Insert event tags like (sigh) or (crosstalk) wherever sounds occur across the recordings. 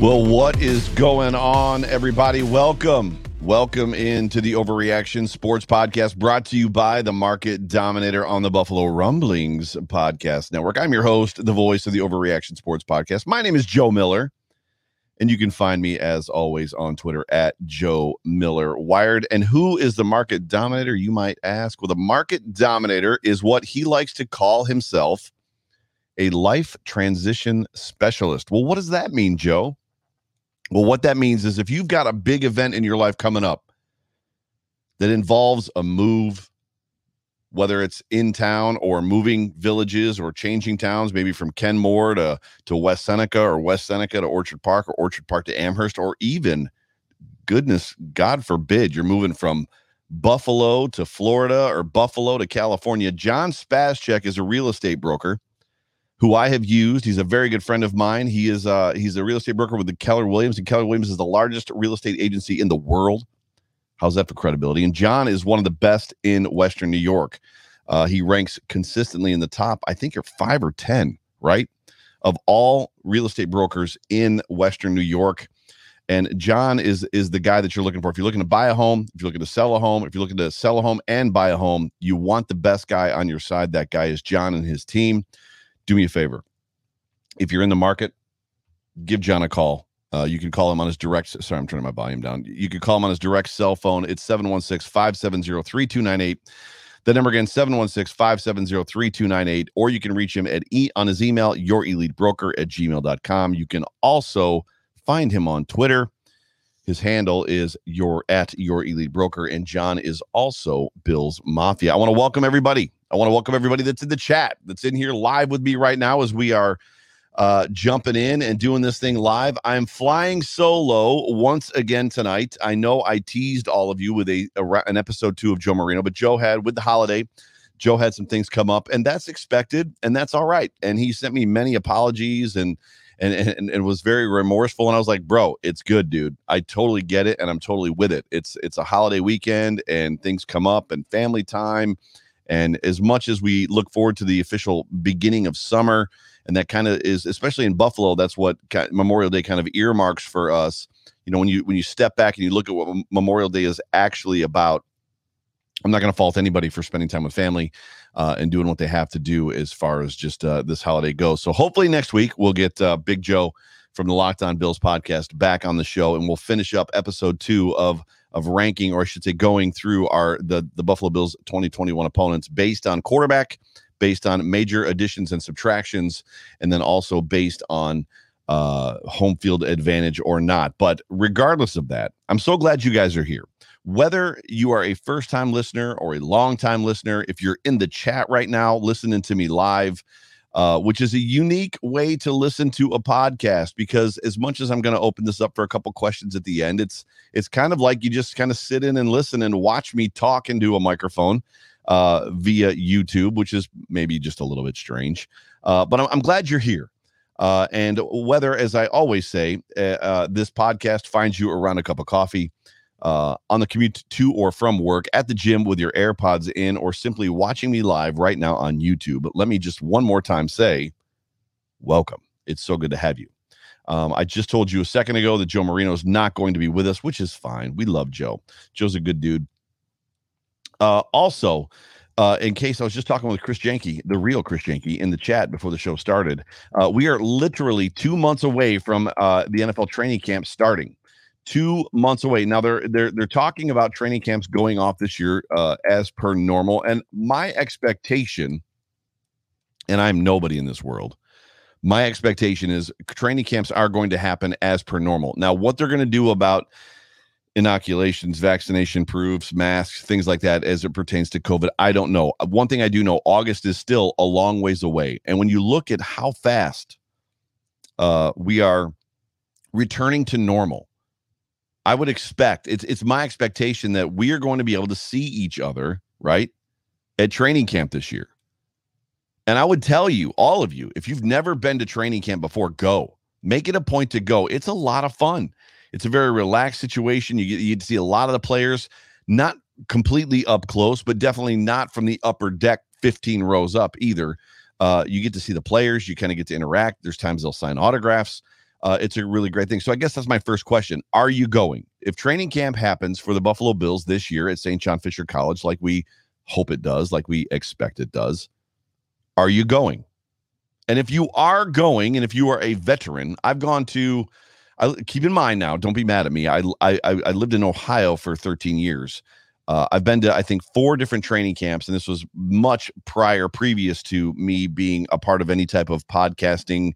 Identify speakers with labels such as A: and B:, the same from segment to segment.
A: Well, what is going on, everybody? Welcome. Welcome into the Overreaction Sports Podcast brought to you by the market dominator on the Buffalo Rumblings Podcast Network. I'm your host, the voice of the Overreaction Sports Podcast. My name is Joe Miller, and you can find me as always on Twitter at Joe Miller Wired. And who is the market dominator, you might ask? Well, the market dominator is what he likes to call himself a life transition specialist. Well, what does that mean, Joe? Well, what that means is if you've got a big event in your life coming up that involves a move, whether it's in town or moving villages or changing towns, maybe from Kenmore to, to West Seneca or West Seneca to Orchard Park or Orchard Park to Amherst, or even, goodness, God forbid, you're moving from Buffalo to Florida or Buffalo to California. John Spascheck is a real estate broker who I have used. He's a very good friend of mine. He is uh, he's a real estate broker with the Keller Williams, and Keller Williams is the largest real estate agency in the world. How's that for credibility? And John is one of the best in Western New York. Uh, he ranks consistently in the top, I think, you're five or ten, right, of all real estate brokers in Western New York. And John is is the guy that you're looking for. If you're looking to buy a home, if you're looking to sell a home, if you're looking to sell a home and buy a home, you want the best guy on your side. That guy is John and his team do me a favor. If you're in the market, give John a call. Uh, you can call him on his direct. Sorry, I'm turning my volume down. You can call him on his direct cell phone. It's 716 570 3298. The number again, 716 570 3298. Or you can reach him at e- on his email, your elite broker at gmail.com. You can also find him on Twitter. His handle is your at your elite broker. And John is also Bill's Mafia. I want to welcome everybody I want to welcome everybody that's in the chat, that's in here live with me right now as we are uh, jumping in and doing this thing live. I'm flying solo once again tonight. I know I teased all of you with a, a an episode two of Joe Marino, but Joe had with the holiday. Joe had some things come up, and that's expected, and that's all right. And he sent me many apologies and and and, and was very remorseful. And I was like, bro, it's good, dude. I totally get it, and I'm totally with it. It's it's a holiday weekend, and things come up, and family time, and as much as we look forward to the official beginning of summer, and that kind of is, especially in Buffalo, that's what Memorial Day kind of earmarks for us. You know, when you when you step back and you look at what Memorial Day is actually about, I'm not going to fault anybody for spending time with family uh, and doing what they have to do as far as just uh, this holiday goes. So hopefully next week we'll get uh, Big Joe from the Locked On Bills podcast back on the show, and we'll finish up episode two of of ranking, or I should say, going through our the the Buffalo Bills 2021 opponents based on quarterback, based on major additions and subtractions, and then also based on uh, home field advantage or not. But regardless of that, I'm so glad you guys are here. Whether you are a first time listener or a long time listener, if you're in the chat right now listening to me live, uh, which is a unique way to listen to a podcast because as much as I'm going to open this up for a couple questions at the end, it's it's kind of like you just kind of sit in and listen and watch me talk into a microphone uh, via YouTube, which is maybe just a little bit strange. Uh, but I'm, I'm glad you're here. Uh, and whether, as I always say, uh, uh, this podcast finds you around a cup of coffee, uh, on the commute to or from work, at the gym with your AirPods in, or simply watching me live right now on YouTube, let me just one more time say, welcome. It's so good to have you. Um, I just told you a second ago that Joe Marino is not going to be with us, which is fine. We love Joe. Joe's a good dude. Uh, also, uh, in case I was just talking with Chris Jenke, the real Chris Jenke, in the chat before the show started. Uh, we are literally two months away from uh, the NFL training camp starting. Two months away. Now they're they're they're talking about training camps going off this year uh, as per normal, and my expectation, and I'm nobody in this world. My expectation is training camps are going to happen as per normal. Now, what they're going to do about inoculations, vaccination proofs, masks, things like that as it pertains to COVID. I don't know. Uh, one thing I do know August is still a long ways away. And when you look at how fast uh, we are returning to normal, I would expect it's it's my expectation that we are going to be able to see each other, right? At training camp this year. And I would tell you, all of you, if you've never been to training camp before, go. Make it a point to go. It's a lot of fun. It's a very relaxed situation. You get, you get to see a lot of the players, not completely up close, but definitely not from the upper deck 15 rows up either. Uh, you get to see the players. You kind of get to interact. There's times they'll sign autographs. Uh, it's a really great thing. So I guess that's my first question. Are you going? If training camp happens for the Buffalo Bills this year at St. John Fisher College, like we hope it does, like we expect it does, are you going? And if you are going, and if you are a veteran, I've gone to I, keep in mind now, don't be mad at me. I, I, I lived in Ohio for 13 years. Uh, I've been to, I think, four different training camps, and this was much prior, previous to me being a part of any type of podcasting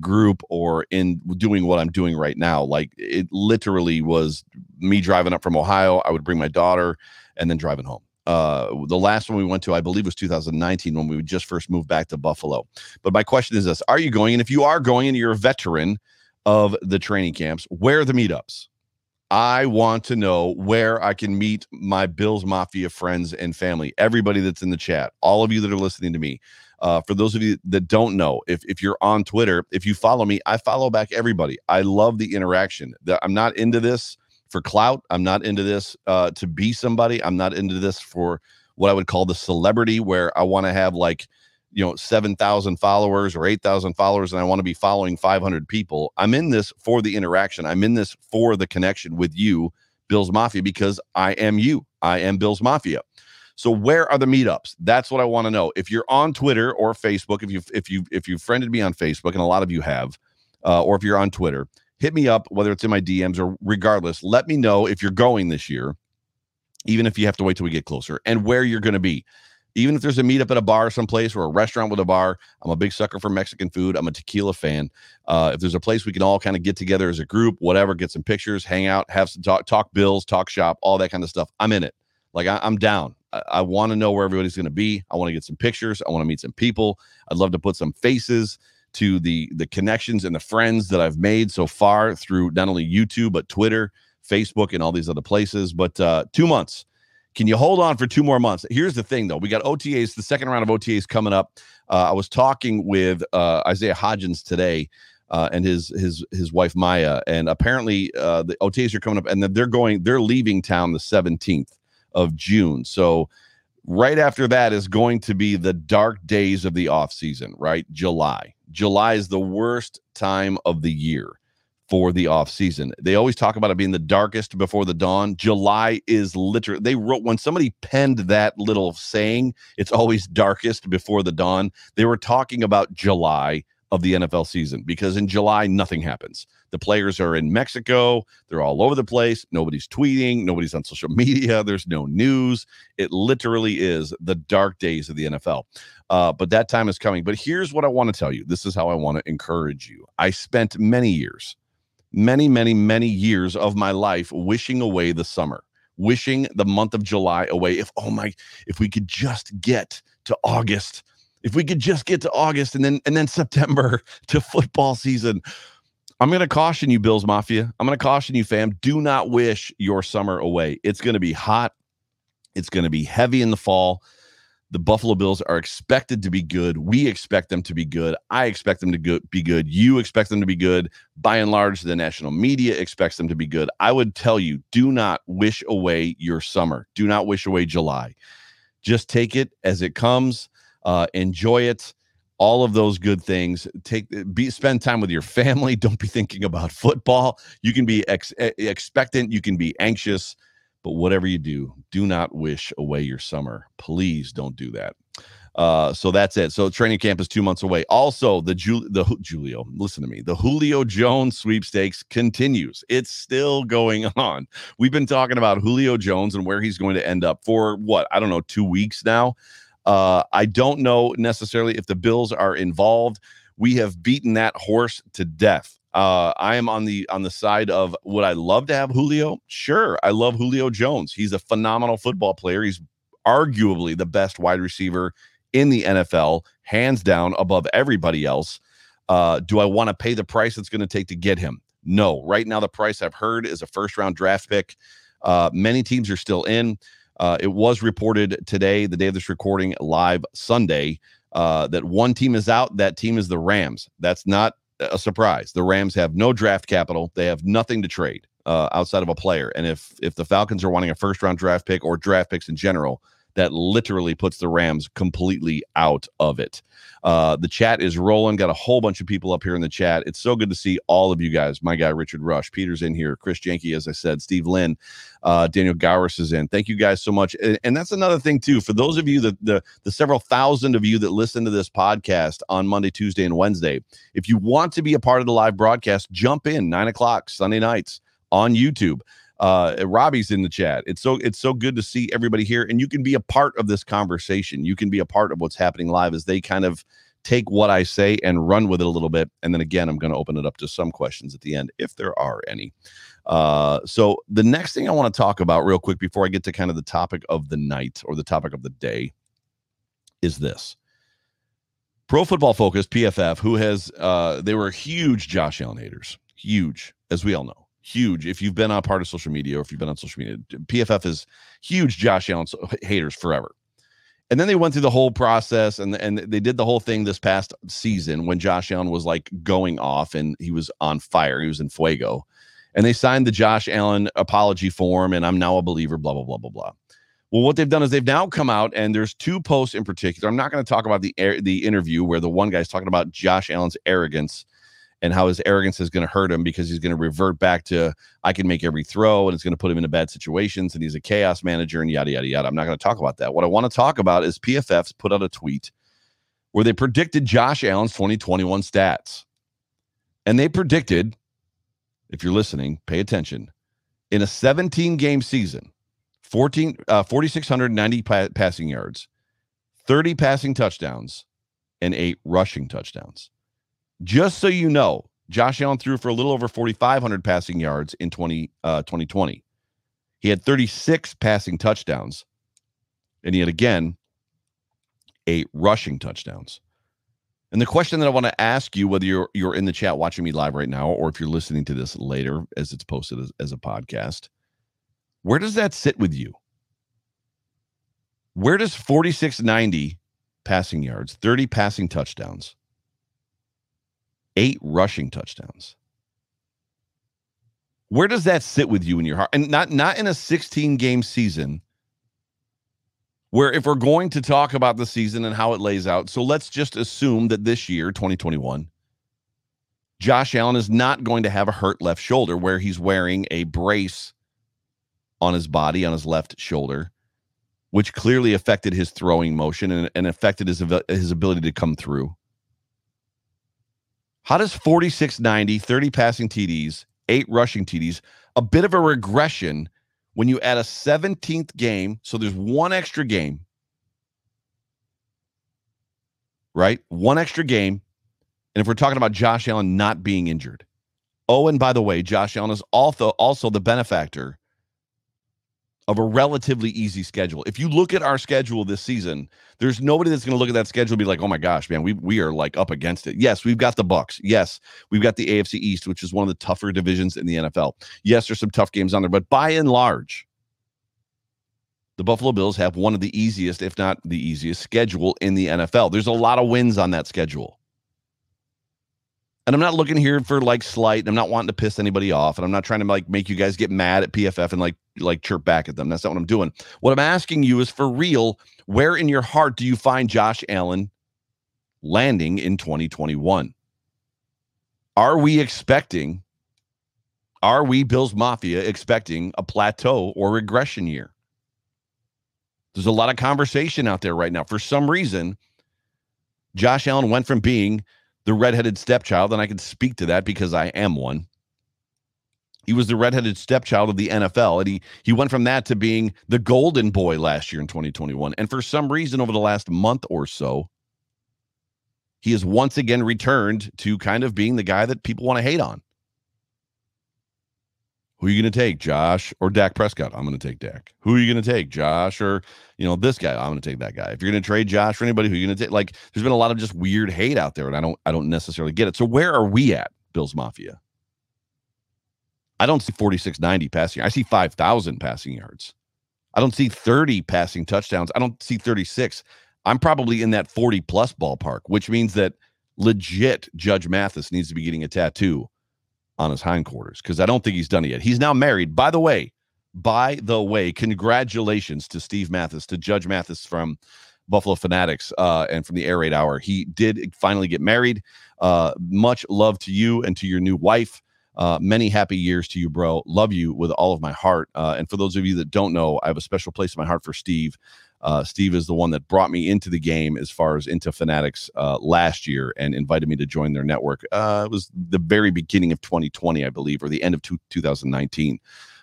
A: group or in doing what I'm doing right now. Like it literally was me driving up from Ohio. I would bring my daughter and then driving home. Uh, the last one we went to, I believe, was 2019 when we just first moved back to Buffalo. But my question is this Are you going? And if you are going and you're a veteran, of the training camps. Where are the meetups? I want to know where I can meet my Bills Mafia friends and family, everybody that's in the chat, all of you that are listening to me. Uh, for those of you that don't know, if, if you're on Twitter, if you follow me, I follow back everybody. I love the interaction. I'm not into this for clout. I'm not into this uh, to be somebody. I'm not into this for what I would call the celebrity, where I want to have like – you know 7000 followers or 8000 followers and i want to be following 500 people i'm in this for the interaction i'm in this for the connection with you bills mafia because i am you i am bills mafia so where are the meetups that's what i want to know if you're on twitter or facebook if you if you if you friended me on facebook and a lot of you have uh, or if you're on twitter hit me up whether it's in my dms or regardless let me know if you're going this year even if you have to wait till we get closer and where you're going to be even if there's a meetup at a bar someplace or a restaurant with a bar, I'm a big sucker for Mexican food. I'm a tequila fan. Uh, if there's a place we can all kind of get together as a group, whatever, get some pictures, hang out, have some talk, talk bills, talk shop, all that kind of stuff, I'm in it. Like I, am down. I, want to know where everybody's going to be. I want to get some pictures. I want to meet some people. I'd love to put some faces to the the connections and the friends that I've made so far through not only YouTube but Twitter, Facebook, and all these other places. But uh, two months can you hold on for two more months? Here's the thing, though. We got OTAs, the second round of OTAs coming up. Uh, I was talking with uh, Isaiah Hodgins today. Uh, and his his his wife Maya, and apparently uh, the OTAs are coming up, and they're going, they're leaving town the 17th of June. So right after that is going to be the dark days of the off season, right? July. July is the worst time of the year for the off season. They always talk about it being the darkest before the dawn. July is literally they wrote when somebody penned that little saying, it's always darkest before the dawn. They were talking about July of the NFL season because in July nothing happens. The players are in Mexico, they're all over the place, nobody's tweeting, nobody's on social (laughs) media, there's no news. It literally is the dark days of the NFL. Uh, but that time is coming. But here's what I want to tell you. This is how I want to encourage you. I spent many years many, many, many years of my life wishing away the summer, wishing the month of July away. If, oh my, if we could just get to August, If we could just get to August and then and then September (laughs) to football season. I'm going to caution you, Bills Mafia. I'm going to caution you, fam. Do not wish your summer away. It's going to be hot. It's going to be heavy in the fall. The Buffalo Bills are expected to be good. We expect them to be good. I expect them to go- be good. You expect them to be good. By and large, the national media expects them to be good. I would tell you do not wish away your summer. Do not wish away July. Just take it as it comes. Uh, enjoy it. All of those good things. Take be spend time with your family. (laughs) Don't be thinking about football. You can be ex- expectant. You can be anxious but whatever you do, do not wish away your summer. Please don't do that. Uh, so that's it. So training camp is two months away. Also, the the Julio, listen to me. The Julio Jones sweepstakes continues. It's still going (laughs) on. We've been talking about Julio Jones and where he's going to end up for what I don't know, two weeks now. Uh, I don't know necessarily if the Bills are involved. We have beaten that horse to death. Uh, I am on the on the side of would I love to have Julio? Sure, I love Julio Jones. He's a phenomenal football player. He's arguably the best wide receiver in the NFL, hands down above everybody else. Uh, do I want to pay the price it's going to take to get him? No. Right now, the price I've heard is a first round draft pick. Uh, many teams are still in. Uh, it was reported today, the day of this recording, live Sunday, uh, that one team is out. That team is the Rams. That's not a surprise. The Rams have no draft capital. They have nothing to trade uh, outside of a player. And if if the Falcons are wanting a first round draft pick or draft picks in general, that literally puts the Rams completely out of it. Uh, the chat is rolling. Got a whole bunch of people up here in the chat. It's so good to see all of you guys. My guy Richard Rush, Peter's in here, Chris Jenke, as I said, Steve Lynn, uh, Daniel Gowers is in. Thank you guys so much. And, and that's another thing too. For those of you that the the several thousand of you that listen to this podcast on Monday, Tuesday, and Wednesday, if you want to be a part of the live broadcast, jump in nine o'clock Sunday nights on YouTube. Uh, Robbie's in the chat. It's so it's so good to see everybody here, and you can be a part of this conversation. You can be a part of what's happening live as they kind of take what I say and run with it a little bit. And then again, I'm going to open it up to some questions at the end if there are any. Uh, so the next thing I want to talk about real quick before I get to kind of the topic of the night or the topic of the day is this. Pro Football Focus, PFF, who has uh, they were huge Josh Allen haters, huge, as we all know huge. If you've been on part of social media or if you've been on social media, PFF is huge Josh Allen haters forever. And then they went through the whole process and and they did the whole thing this past season when Josh Allen was like going off and he was on fire. He was in fuego. And they signed the Josh Allen apology form and I'm now a believer, blah, blah, blah, blah, blah. Well, what they've done is they've now come out and there's two posts in particular. I'm not going to talk about the the interview where the one guy's talking about Josh Allen's arrogance and how his arrogance is going to hurt him because he's going to revert back to I can make every throw and it's going to put him into bad situations and he's a chaos manager and yada yada yada. I'm not going to talk about that. What I want to talk about is PFF's put out a tweet where they predicted Josh Allen's 2021 stats. And they predicted, if you're listening, pay attention, in a 17 game season, 14 uh, 4690 pa- passing yards, 30 passing touchdowns and 8 rushing touchdowns. Just so you know, Josh Allen threw for a little over 4,500 passing yards in 20, uh, 2020. He had 36 passing touchdowns, and had again eight rushing touchdowns. And the question that I want to ask you, whether you're you're in the chat watching me live right now, or if you're listening to this later as it's posted as, as a podcast, where does that sit with you? Where does 4690 passing yards, 30 passing touchdowns, eight rushing touchdowns. Where does that sit with you in your heart? And not not in a 16 game season where if we're going to talk about the season and how it lays out, so let's just assume that this year, 2021, Josh Allen is not going to have a hurt left shoulder where he's wearing a brace on his body on his left shoulder, which clearly affected his throwing motion and, and affected his his ability to come through. How does 4690, 30 passing TDs, eight rushing TDs, a bit of a regression when you add a 17th game? So there's one extra game, right? One extra game. And if we're talking about Josh Allen not being injured. Oh, and by the way, Josh Allen is also also the benefactor of a relatively easy schedule. If you look at our schedule this season, there's nobody that's going to look at that schedule and be like, "Oh my gosh, man, we we are like up against it." Yes, we've got the Bucks. Yes, we've got the AFC East, which is one of the tougher divisions in the NFL. Yes, there's some tough games on there, but by and large, the Buffalo Bills have one of the easiest, if not the easiest, schedule in the NFL. There's a lot of wins on that schedule. And I'm not looking here for like slight. I'm not wanting to piss anybody off, and I'm not trying to like make you guys get mad at PFF and like like chirp back at them. That's not what I'm doing. What I'm asking you is for real. Where in your heart do you find Josh Allen landing in 2021? Are we expecting? Are we Bills Mafia expecting a plateau or regression year? There's a lot of conversation out there right now. For some reason, Josh Allen went from being the redheaded stepchild, and I can speak to that because I am one. He was the redheaded stepchild of the NFL, and he he went from that to being the golden boy last year in 2021. And for some reason, over the last month or so, he has once again returned to kind of being the guy that people want to hate on. Who are you going to take, Josh or Dak Prescott? I'm going to take Dak. Who are you going to take, Josh or you know this guy? I'm going to take that guy. If you're going to trade Josh for anybody, who are you going to take? Like, there's been a lot of just weird hate out there, and I don't, I don't necessarily get it. So where are we at, Bills Mafia? I don't see 4690 passing. I see 5,000 passing yards. I don't see 30 passing touchdowns. I don't see 36. I'm probably in that 40 plus ballpark, which means that legit Judge Mathis needs to be getting a tattoo on his hindquarters because I don't think he's done it yet. He's now married. By the way, by the way, congratulations to Steve Mathis, to Judge Mathis from Buffalo Fanatics uh, and from the Air Raid Hour. He did finally get married. Uh, much love to you and to your new wife. Uh, many happy years to you, bro. Love you with all of my heart. Uh, and for those of you that don't know, I have a special place in my heart for Steve. Uh, Steve is the one that brought me into the game as far as into Fanatics uh, last year and invited me to join their network. Uh, it was the very beginning of 2020, I believe, or the end of two, 2019.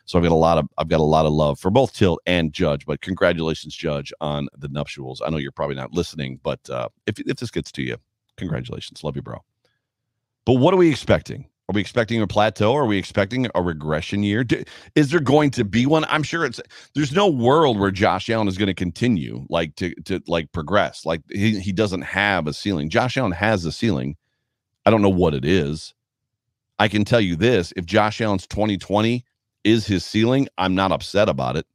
A: So I've got a lot of I've got a lot of love for both Tilt and Judge. But congratulations, Judge, on the nuptials. I know you're probably not listening, but uh, if if this gets to you, congratulations, love you, bro. But what are we expecting? Are we expecting a plateau? Are we expecting a regression year? Do, is there going to be one? I'm sure it's there's no world where Josh Allen is going to continue like to to like progress. Like he, he doesn't have a ceiling. Josh Allen has a ceiling. I don't know what it is. I can tell you this: if Josh Allen's 2020 is his ceiling, I'm not upset about it.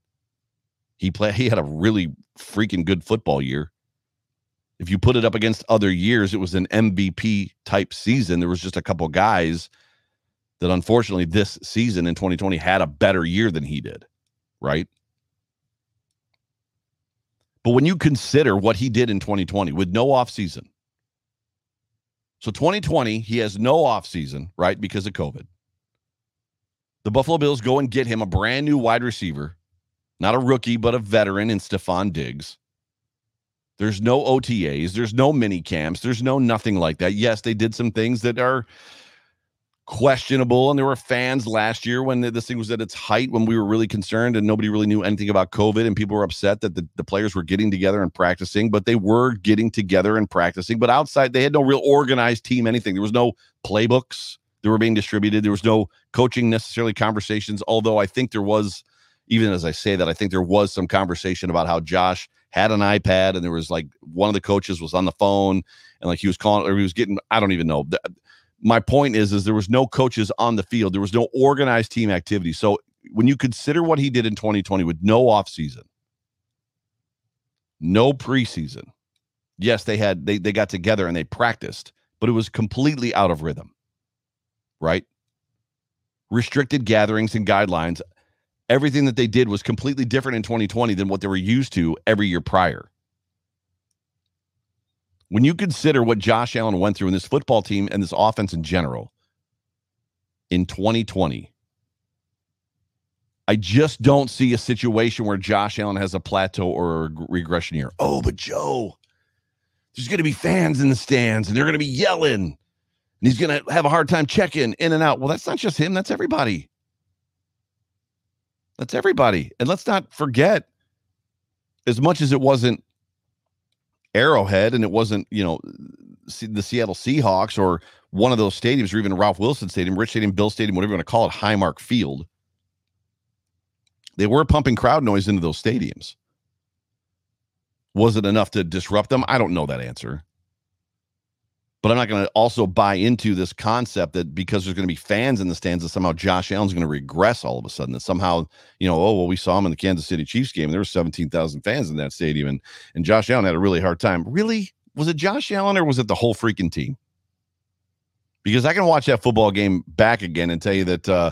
A: He play he had a really freaking good football year. If you put it up against other years, it was an MVP type season. There was just a couple guys that unfortunately this season in 2020 had a better year than he did, right? But when you consider what he did in 2020 with no offseason, so 2020, he has no offseason, right? Because of COVID. The Buffalo Bills go and get him a brand new wide receiver, not a rookie, but a veteran in Stefon Diggs. There's no OTAs, there's no mini camps, there's no nothing like that. Yes, they did some things that are questionable. And there were fans last year when this thing was at its height, when we were really concerned and nobody really knew anything about COVID. And people were upset that the, the players were getting together and practicing, but they were getting together and practicing. But outside, they had no real organized team, anything. There was no playbooks that were being distributed. There was no coaching necessarily conversations, although I think there was, even as I say that, I think there was some conversation about how Josh had an iPad and there was like one of the coaches was on the phone and like he was calling or he was getting, I don't even know. My point is is there was no coaches on the field. There was no organized team activity. So when you consider what he did in 2020 with no offseason no preseason yes they had they, they got together and they practiced but it was completely out of rhythm right? Restricted gatherings and guidelines everything that they did was completely different in 2020 than what they were used to every year prior when you consider what Josh Allen went through in this football team and this offense in general in 2020, I just don't see a situation where Josh Allen has a plateau or a regression year. Oh, but Joe, there's going to be fans in the stands and they're going to be yelling and he's going to have a hard time checking in and out. Well, that's not just him, that's everybody. That's everybody. And let's not forget, as much as it wasn't Arrowhead and it wasn't, you know, the Seattle Seahawks or one of those stadiums or even Ralph Wilson Stadium, Rich Stadium, Bill Stadium, whatever you want to call it, Highmark Field. They were pumping crowd noise into those stadiums. Was it enough to disrupt them? I don't know that answer. But I'm not going to also buy into this concept that because there's going to be fans in the stands, that somehow Josh Allen's going to regress all of a sudden. That somehow, you know, oh well, we saw him in the Kansas City Chiefs game. And There were 17,000 fans in that stadium, and and Josh Allen had a really hard time. Really, was it Josh Allen or was it the whole freaking team? Because I can watch that football game back again and tell you that uh,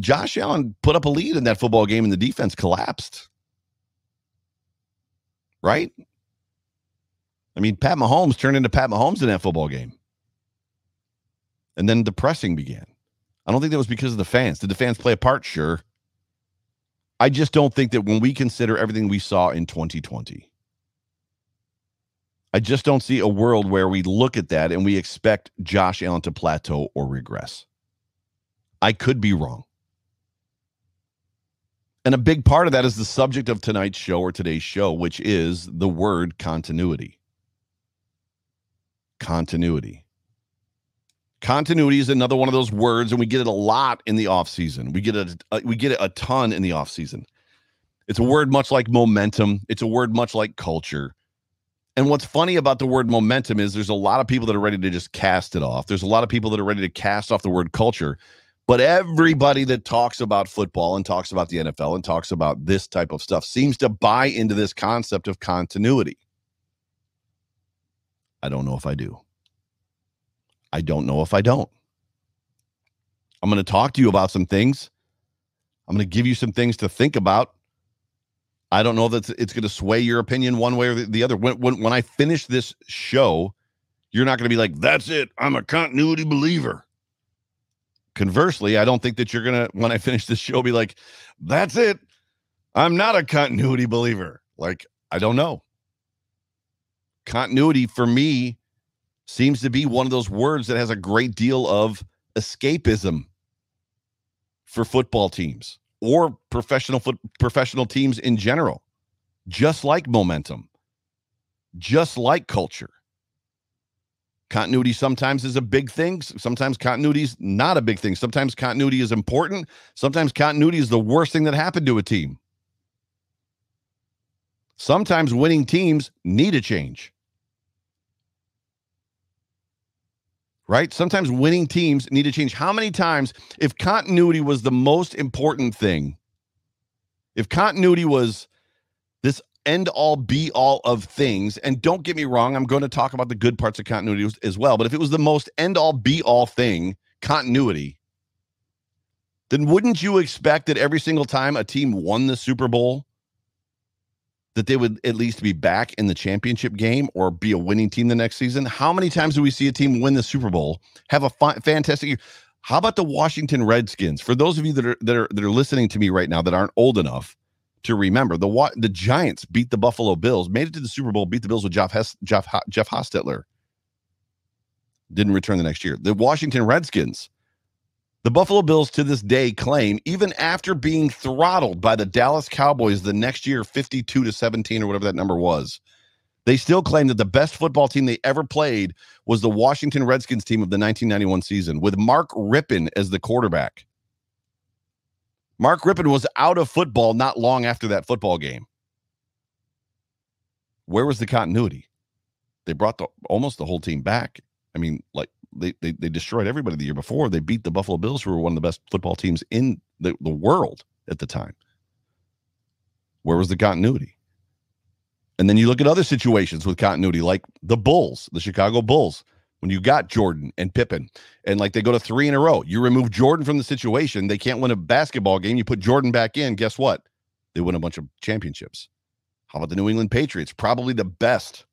A: Josh Allen put up a lead in that football game and the defense collapsed. Right? I mean, Pat Mahomes turned into Pat Mahomes in that football game. And then the pressing began. I don't think that was because of the fans. Did the fans play a part? Sure. I just don't think that when we consider everything we saw in 2020, I just don't see a world where we look at that and we expect Josh Allen to plateau or regress. I could be wrong. And a big part of that is the subject of tonight's show or today's show, which is the word continuity. Continuity. Continuity is another one of those words, and we get it a lot in the off season. We get it, uh, we get it a ton in the off season. It's a word much like momentum. It's a word much like culture. And what's funny about the word momentum is there's a lot of people that are ready to just cast it off. There's a lot of people that are ready to cast off the word culture. But everybody that talks about football and talks about the NFL and talks about this type of stuff seems to buy into this concept of continuity. I don't know if I do. I don't know if I don't. I'm going to talk to you about some things. I'm going to give you some things to think about. I don't know that it's going to sway your opinion one way or the other. When, when, when I finish this show, you're not going to be like, that's it. I'm a continuity believer. Conversely, I don't think that you're going to, when I finish this show, be like, that's it. I'm not a continuity believer. Like, I don't know. Continuity for me seems to be one of those words that has a great deal of escapism for football teams or professional foot professional teams in general. Just like momentum. Just like culture. Continuity sometimes is a big thing. Sometimes continuity is not a big thing. Sometimes continuity is important. Sometimes continuity is the worst thing that happened to a team sometimes winning teams need a change right? Sometimes winning teams need to change. How many times, if continuity was the most important thing, if continuity was this end all be all of things, and don't get me wrong, I'm going to talk about the good parts of continuity as well, but if it was the most end all be all thing, continuity, then wouldn't you expect that every single time a team won the Super Bowl, that they would at least be back in the championship game or be a winning team the next season. How many times do we see a team win the Super Bowl, have a fi- fantastic year? How about the Washington Redskins? For those of you that are that are that are listening to me right now that aren't old enough to remember, the the Giants beat the Buffalo Bills, made it to the Super Bowl, beat the Bills with Jeff Hess, Jeff Jeff Hostetler. Didn't return the next year. The Washington Redskins the Buffalo Bills to this day claim, even after being throttled by the Dallas Cowboys the next year, 52 to 17 or whatever that number was, they still claim that the best football team they ever played was the Washington Redskins team of the 1991 season with Mark Rypien as the quarterback. Mark Rypien was out of football not long after that football game. Where was the continuity? They brought the, almost the whole team back. I mean, like they, they they destroyed everybody the year before. They beat the Buffalo Bills, who were one of the best football teams in the, the world at the time. Where was the continuity? And then you look at other situations with continuity, like the Bulls, the Chicago Bulls, when you got Jordan and Pippen, and like they go to three in a row. You remove Jordan from the situation, they can't win a basketball game. You put Jordan back in, guess what? They win a bunch of championships. How about the New England Patriots? Probably the best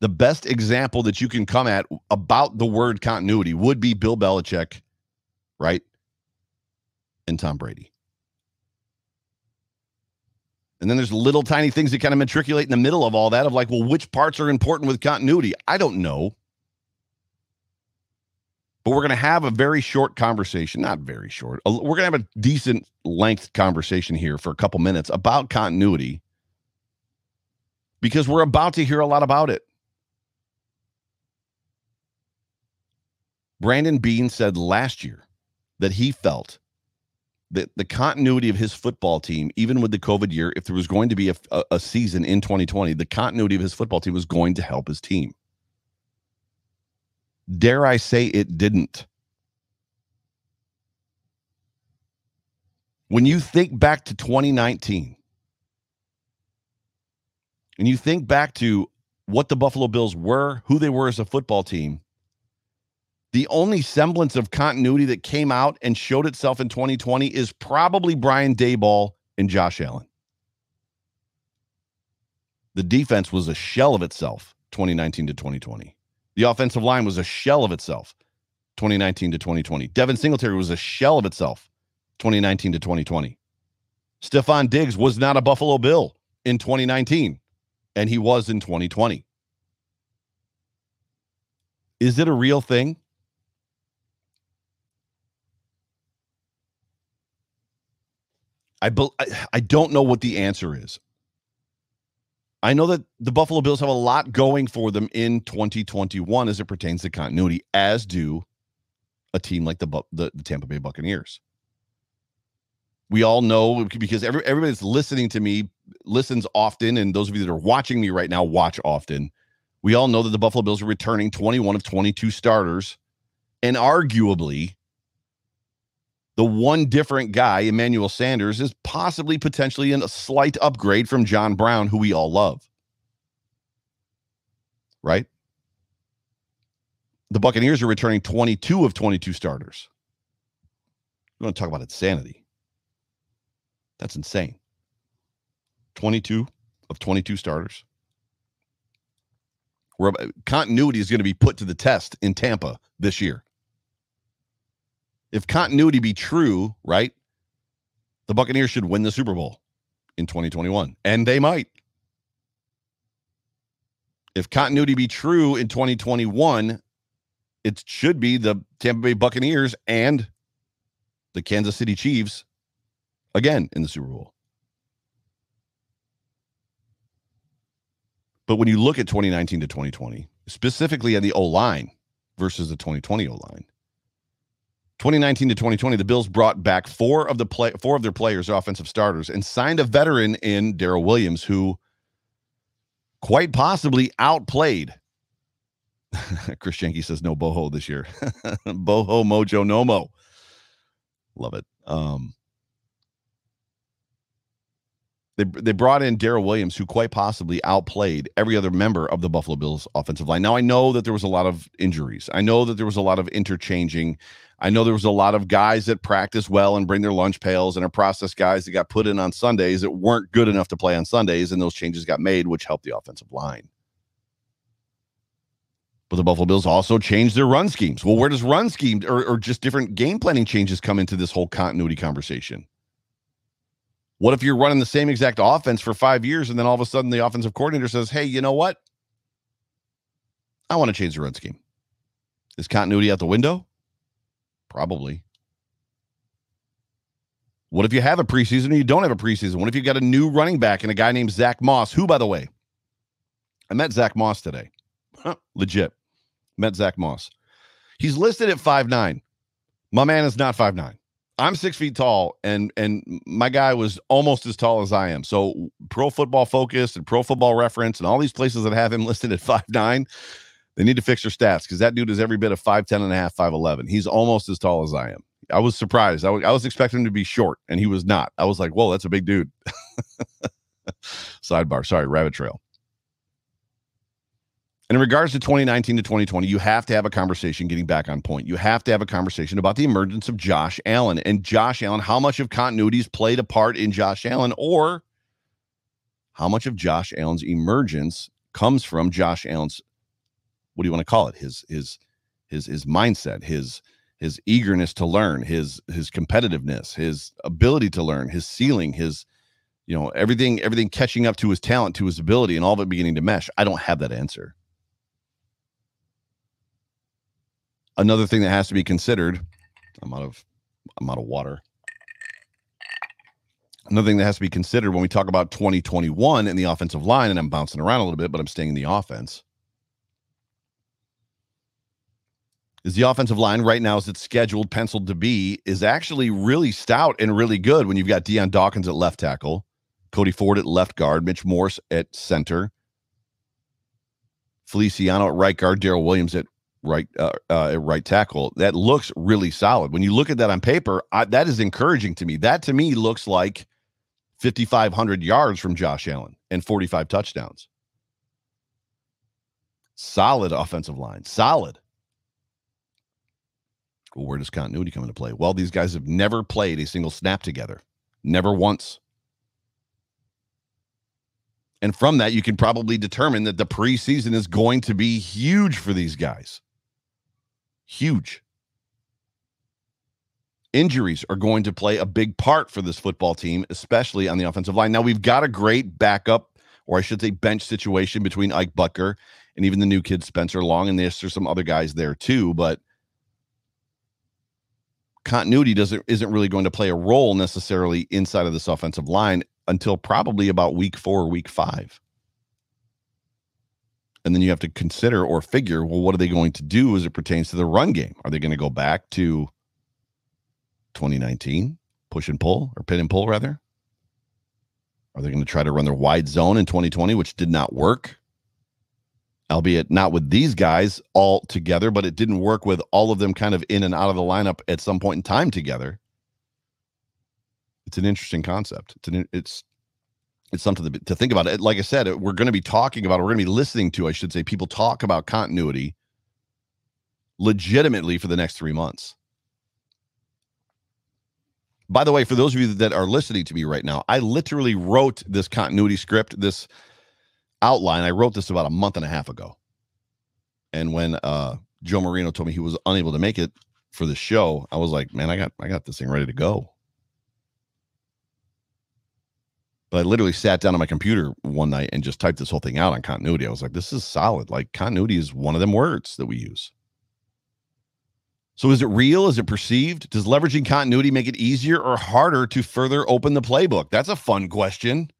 A: the best example that you can come at about the word continuity would be Bill Belichick, right? And Tom Brady. And then there's little tiny things that kind of matriculate in the middle of all that of like, well, which parts are important with continuity? I don't know. But we're going to have a very short conversation, not very short. We're going to have a decent length conversation here for a couple minutes about continuity because we're about to hear a lot about it. Brandon Beane said last year that he felt that the continuity of his football team, even with the COVID year, if there was going to be a, a, season in 2020, the continuity of his football team was going to help his team. Dare I say it didn't? When you think back to 2019 and you think back to what the Buffalo Bills were, who they were as a football team, the only semblance of continuity that came out and showed itself in 2020 is probably Brian Daboll and Josh Allen. The defense was a shell of itself 2019 to 2020. The offensive line was a shell of itself 2019 to 2020. Devin Singletary was a shell of itself 2019 to 2020. Stefon Diggs was not a Buffalo Bill in 2019, and he was in 2020. Is it a real thing? I, I don't know what the answer is. I know that the Buffalo Bills have a lot going for them in 2021 as it pertains to continuity, as do a team like the the, the Tampa Bay Buccaneers. We all know because every, everybody that's listening to me listens often, and those of you that are watching me right now watch often. We all know that the Buffalo Bills are returning 21 of 22 starters, and arguably the one different guy, Emmanuel Sanders, is possibly potentially in a slight upgrade from John Brown, who we all love. Right? The Buccaneers are returning 22 of 22 starters. You want to talk about insanity? That's insane. 22 of 22 starters. Where continuity is going to be put to the test in Tampa this year if continuity be true, right? The Buccaneers should win the Super Bowl in 2021, and they might. If continuity be true in 2021, it should be the Tampa Bay Buccaneers and the Kansas City Chiefs again in the Super Bowl. But when you look at 2019 to 2020, specifically at the O line versus the 2020 O line, 2019 to 2020, the Bills brought back four of the play four of their players, offensive starters, and signed a veteran in Daryl Williams, who quite possibly outplayed. (laughs) Chris Yankee says no boho this year. (laughs) boho mojo nomo. Love it. Um, they they brought in Daryl Williams, who quite possibly outplayed every other member of the Buffalo Bills offensive line. Now I know that there was a lot of injuries. I know that there was a lot of interchanging. I know there was a lot of guys that practice well and bring their lunch pails and are process guys that got put in on Sundays that weren't good enough to play on Sundays, and those changes got made, which helped the offensive line. But the Buffalo Bills also changed their run schemes. Well, where does run scheme or, or just different game planning changes come into this whole continuity conversation? What if you're running the same exact offense for five years and then all of a sudden the offensive coordinator says, hey, you know what? I want to change the run scheme. Is continuity out the window? Probably. What if you have a preseason and you don't have a preseason? What if you got a new running back and a guy named Zach Moss, who, by the way, I met Zach Moss today. Legit. Met Zach Moss. He's listed at five nine. My man is not five nine. I'm six feet tall, and and my guy was almost as tall as I am. So Pro Football Focus and Pro Football Reference and all these places that have him (laughs) listed at five nine, they need to fix their stats because that dude is every bit of five ten and a half, five eleven. He's almost as tall as I am. I was surprised. I, w- I was expecting him to be short, and he was not. I was like, whoa, that's a big dude. (laughs) Sidebar. Sorry, rabbit trail. And in regards to 2019 to 2020, you have to have a conversation getting back on point. You have to have a conversation about the emergence of Josh Allen and Josh Allen, how much of continuity's played a part in Josh Allen, or how much of Josh Allen's emergence comes from Josh Allen's what do you want to call it? His his his his mindset, his his eagerness to learn, his his competitiveness, his ability to learn, his ceiling, his you know, everything everything catching up to his talent, to his ability and all of it beginning to mesh. I don't have that answer. Another thing that has to be considered i'm out of i'm out of water. Another thing that has to be considered when we talk about 2021 in the offensive line and i'm bouncing around a little bit but i'm staying in the offense is the offensive line right now, as it's scheduled, penciled to be, is actually really stout and really good when you've got Dion Dawkins at left tackle, Cody Ford at left guard, Mitch Morse at center, Feliciano at right guard, Daryl Williams at right uh, uh, right tackle. That looks really solid. When you look at that on paper, I, that is encouraging to me. That to me looks like 5,500 yards from Josh Allen and 45 touchdowns. Solid offensive line. Solid. Well, where does continuity come into play? Well, these guys have never played a single snap together, never once. And from that, you can probably determine that the preseason is going to be huge for these guys. Huge. Injuries are going to play a big part for this football team, especially on the offensive line. Now, we've got a great backup, or I should say, bench situation between Ike Boettger and even the new kid, Spencer Long. And there's, there's some other guys there too. But continuity doesn't isn't really going to play a role necessarily inside of this offensive line until probably about week four or week five. And then you have to consider or figure, well, what are they going to do as it pertains to the run game? Are they going to go back to 2019, push and pull, or pin and pull, rather? Are they going to try to run their wide zone in 2020, which did not work? albeit not with these guys all together, but it didn't work with all of them kind of in and out of the lineup at some point in time together. It's an interesting concept. It's an it's it's something to, to think about. It like I said, we're going to be talking about. We're going to be listening to, I should say, people talk about continuity legitimately for the next three months. By the way, for those of you that are listening to me right now, I literally wrote this continuity script, this outline. I wrote this about a month and a half ago. And when uh, Joe Marino told me he was unable to make it for the show, I was like, man, I got I got this thing ready to go. But I literally sat down on my computer one night and just typed this whole thing out on continuity. I was like, this is solid. Like continuity is one of them words that we use. So is it real? Is it perceived? Does leveraging continuity make it easier or harder to further open the playbook? That's a fun question.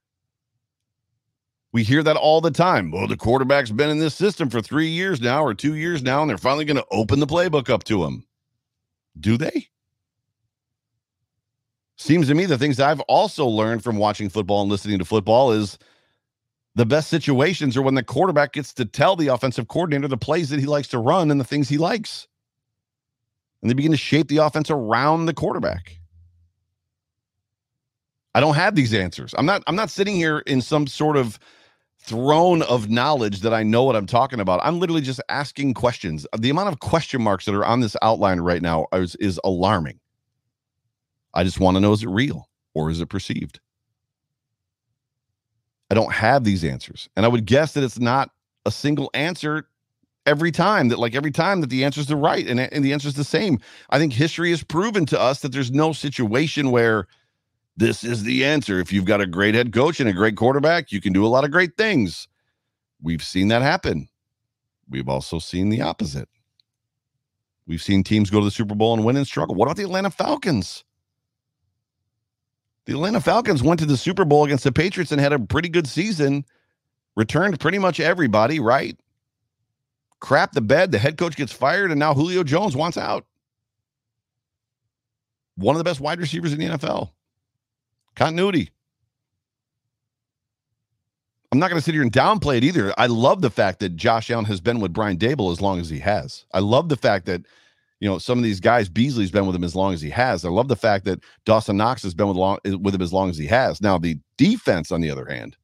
A: We hear that all the time. Well, the quarterback's been in this system for three years now or two years now, and they're finally going to open the playbook up to him. Do they? Seems to me the things I've also learned from watching football and listening to football is the best situations are when the quarterback gets to tell the offensive coordinator the plays that he likes to run and the things he likes. And they begin to shape the offense around the quarterback. I don't have these answers. I'm not I'm not sitting here in some sort of throne of knowledge that I know what I'm talking about. I'm literally just asking questions. The amount of question marks that are on this outline right now is, is alarming. I just want to know is it real or is it perceived? I don't have these answers. And I would guess that it's not a single answer every time that like every time that the answer is the right and, and the answer is the same. I think history has proven to us that there's no situation where this is the answer. If you've got a great head coach and a great quarterback, you can do a lot of great things. We've seen that happen. We've also seen the opposite. We've seen teams go to the Super Bowl and win and struggle. What about the Atlanta Falcons? The Atlanta Falcons went to the Super Bowl against the Patriots and had a pretty good season, returned pretty much everybody, right? Crap the bed. The head coach gets fired, and now Julio Jones wants out. One of the best wide receivers in the NFL. Continuity. I'm not going to sit here and downplay it either. I love the fact that Josh Allen has been with Brian Daboll as long as he has. I love the fact that, you know, some of these guys, Beasley's been with him as long as he has. I love the fact that Dawson Knox has been with, long, eh, with him as long as he has. Now, the defense, on the other hand,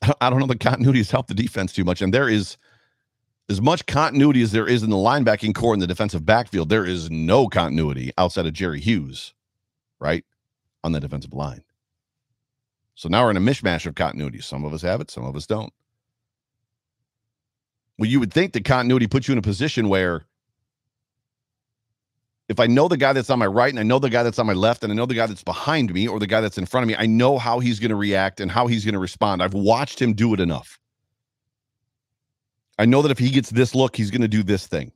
A: (laughs) I don't know the continuity has helped the defense too much. And there is as much continuity as there is in the linebacking core in the defensive backfield, there is no continuity outside of Jerry Hughes, right? On the defensive line. So now we're in a mishmash of continuity. Some of us have it, some of us don't. Well, you would think that continuity puts you in a position where if I know the guy that's on my right and I know the guy that's on my left and I know the guy that's behind me or the guy that's in front of me, I know how he's going to react and how he's going to respond. I've watched him do it enough. I know that if he gets this look, he's going to do this thing.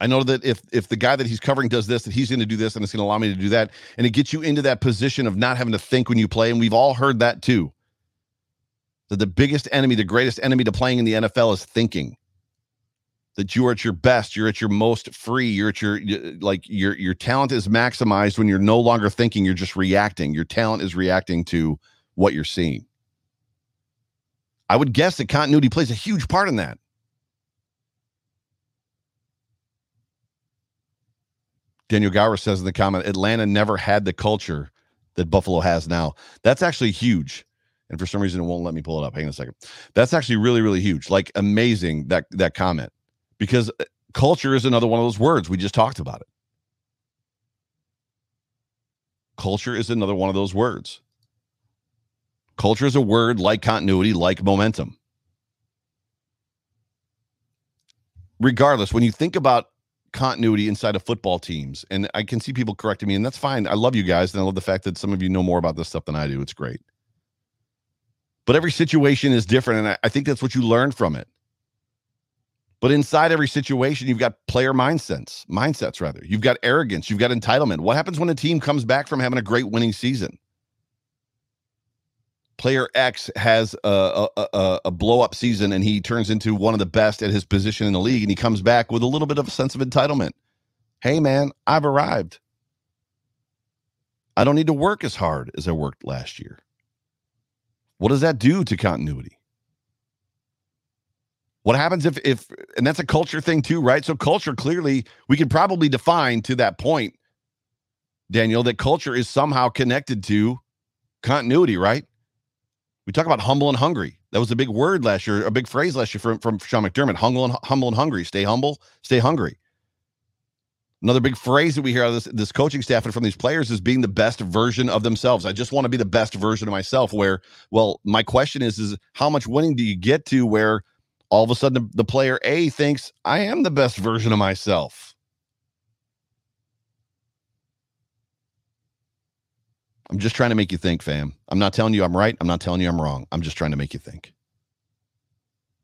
A: I know that if if the guy that he's covering does this, that he's going to do this, and it's going to allow me to do that, and it gets you into that position of not having to think when you play. And we've all heard that too. That the biggest enemy, the greatest enemy to playing in the NFL is thinking. That you are at your best, you're at your most free, you're at your like your your talent is maximized when you're no longer thinking, you're just reacting. Your talent is reacting to what you're seeing. I would guess that continuity plays a huge part in that. Daniel Gower says in the comment, Atlanta never had the culture that Buffalo has now. That's actually huge. And for some reason, it won't let me pull it up. Hang on a second. That's actually really, really huge. Like amazing that that comment because uh, culture is another one of those words we just talked about it. Culture is another one of those words. Culture is a word like continuity, like momentum. Regardless, when you think about continuity inside of football teams, and I can see people correcting me, and that's fine. I love you guys, and I love the fact that some of you know more about this stuff than I do. It's great. But every situation is different, and I, I think that's what you learn from it. But inside every situation, you've got player mindsets, mindsets rather. You've got arrogance, you've got entitlement. What happens when a team comes back from having a great winning season? player X has a, a, a, a blow up season and he turns into one of the best at his position in the league and he comes back with a little bit of a sense of entitlement. Hey, man, I've arrived. I don't need to work as hard as I worked last year. What does that do to continuity? What happens if, if, and that's a culture thing too, right? So, culture clearly, we can probably define to that point, Daniel, that culture is somehow connected to continuity, right? We talk about humble and hungry. That was a big word last year, a big phrase last year from, from Sean McDermott. Humble and humble and hungry. Stay humble, stay hungry. Another big phrase that we hear out of this, this coaching staff and from these players is being the best version of themselves. I just want to be the best version of myself. Where, well, my question is, is how much winning do you get to where all of a sudden the, the player A thinks I am the best version of myself? I'm just trying to make you think, fam. I'm not telling you I'm right. I'm not telling you I'm wrong. I'm just trying to make you think.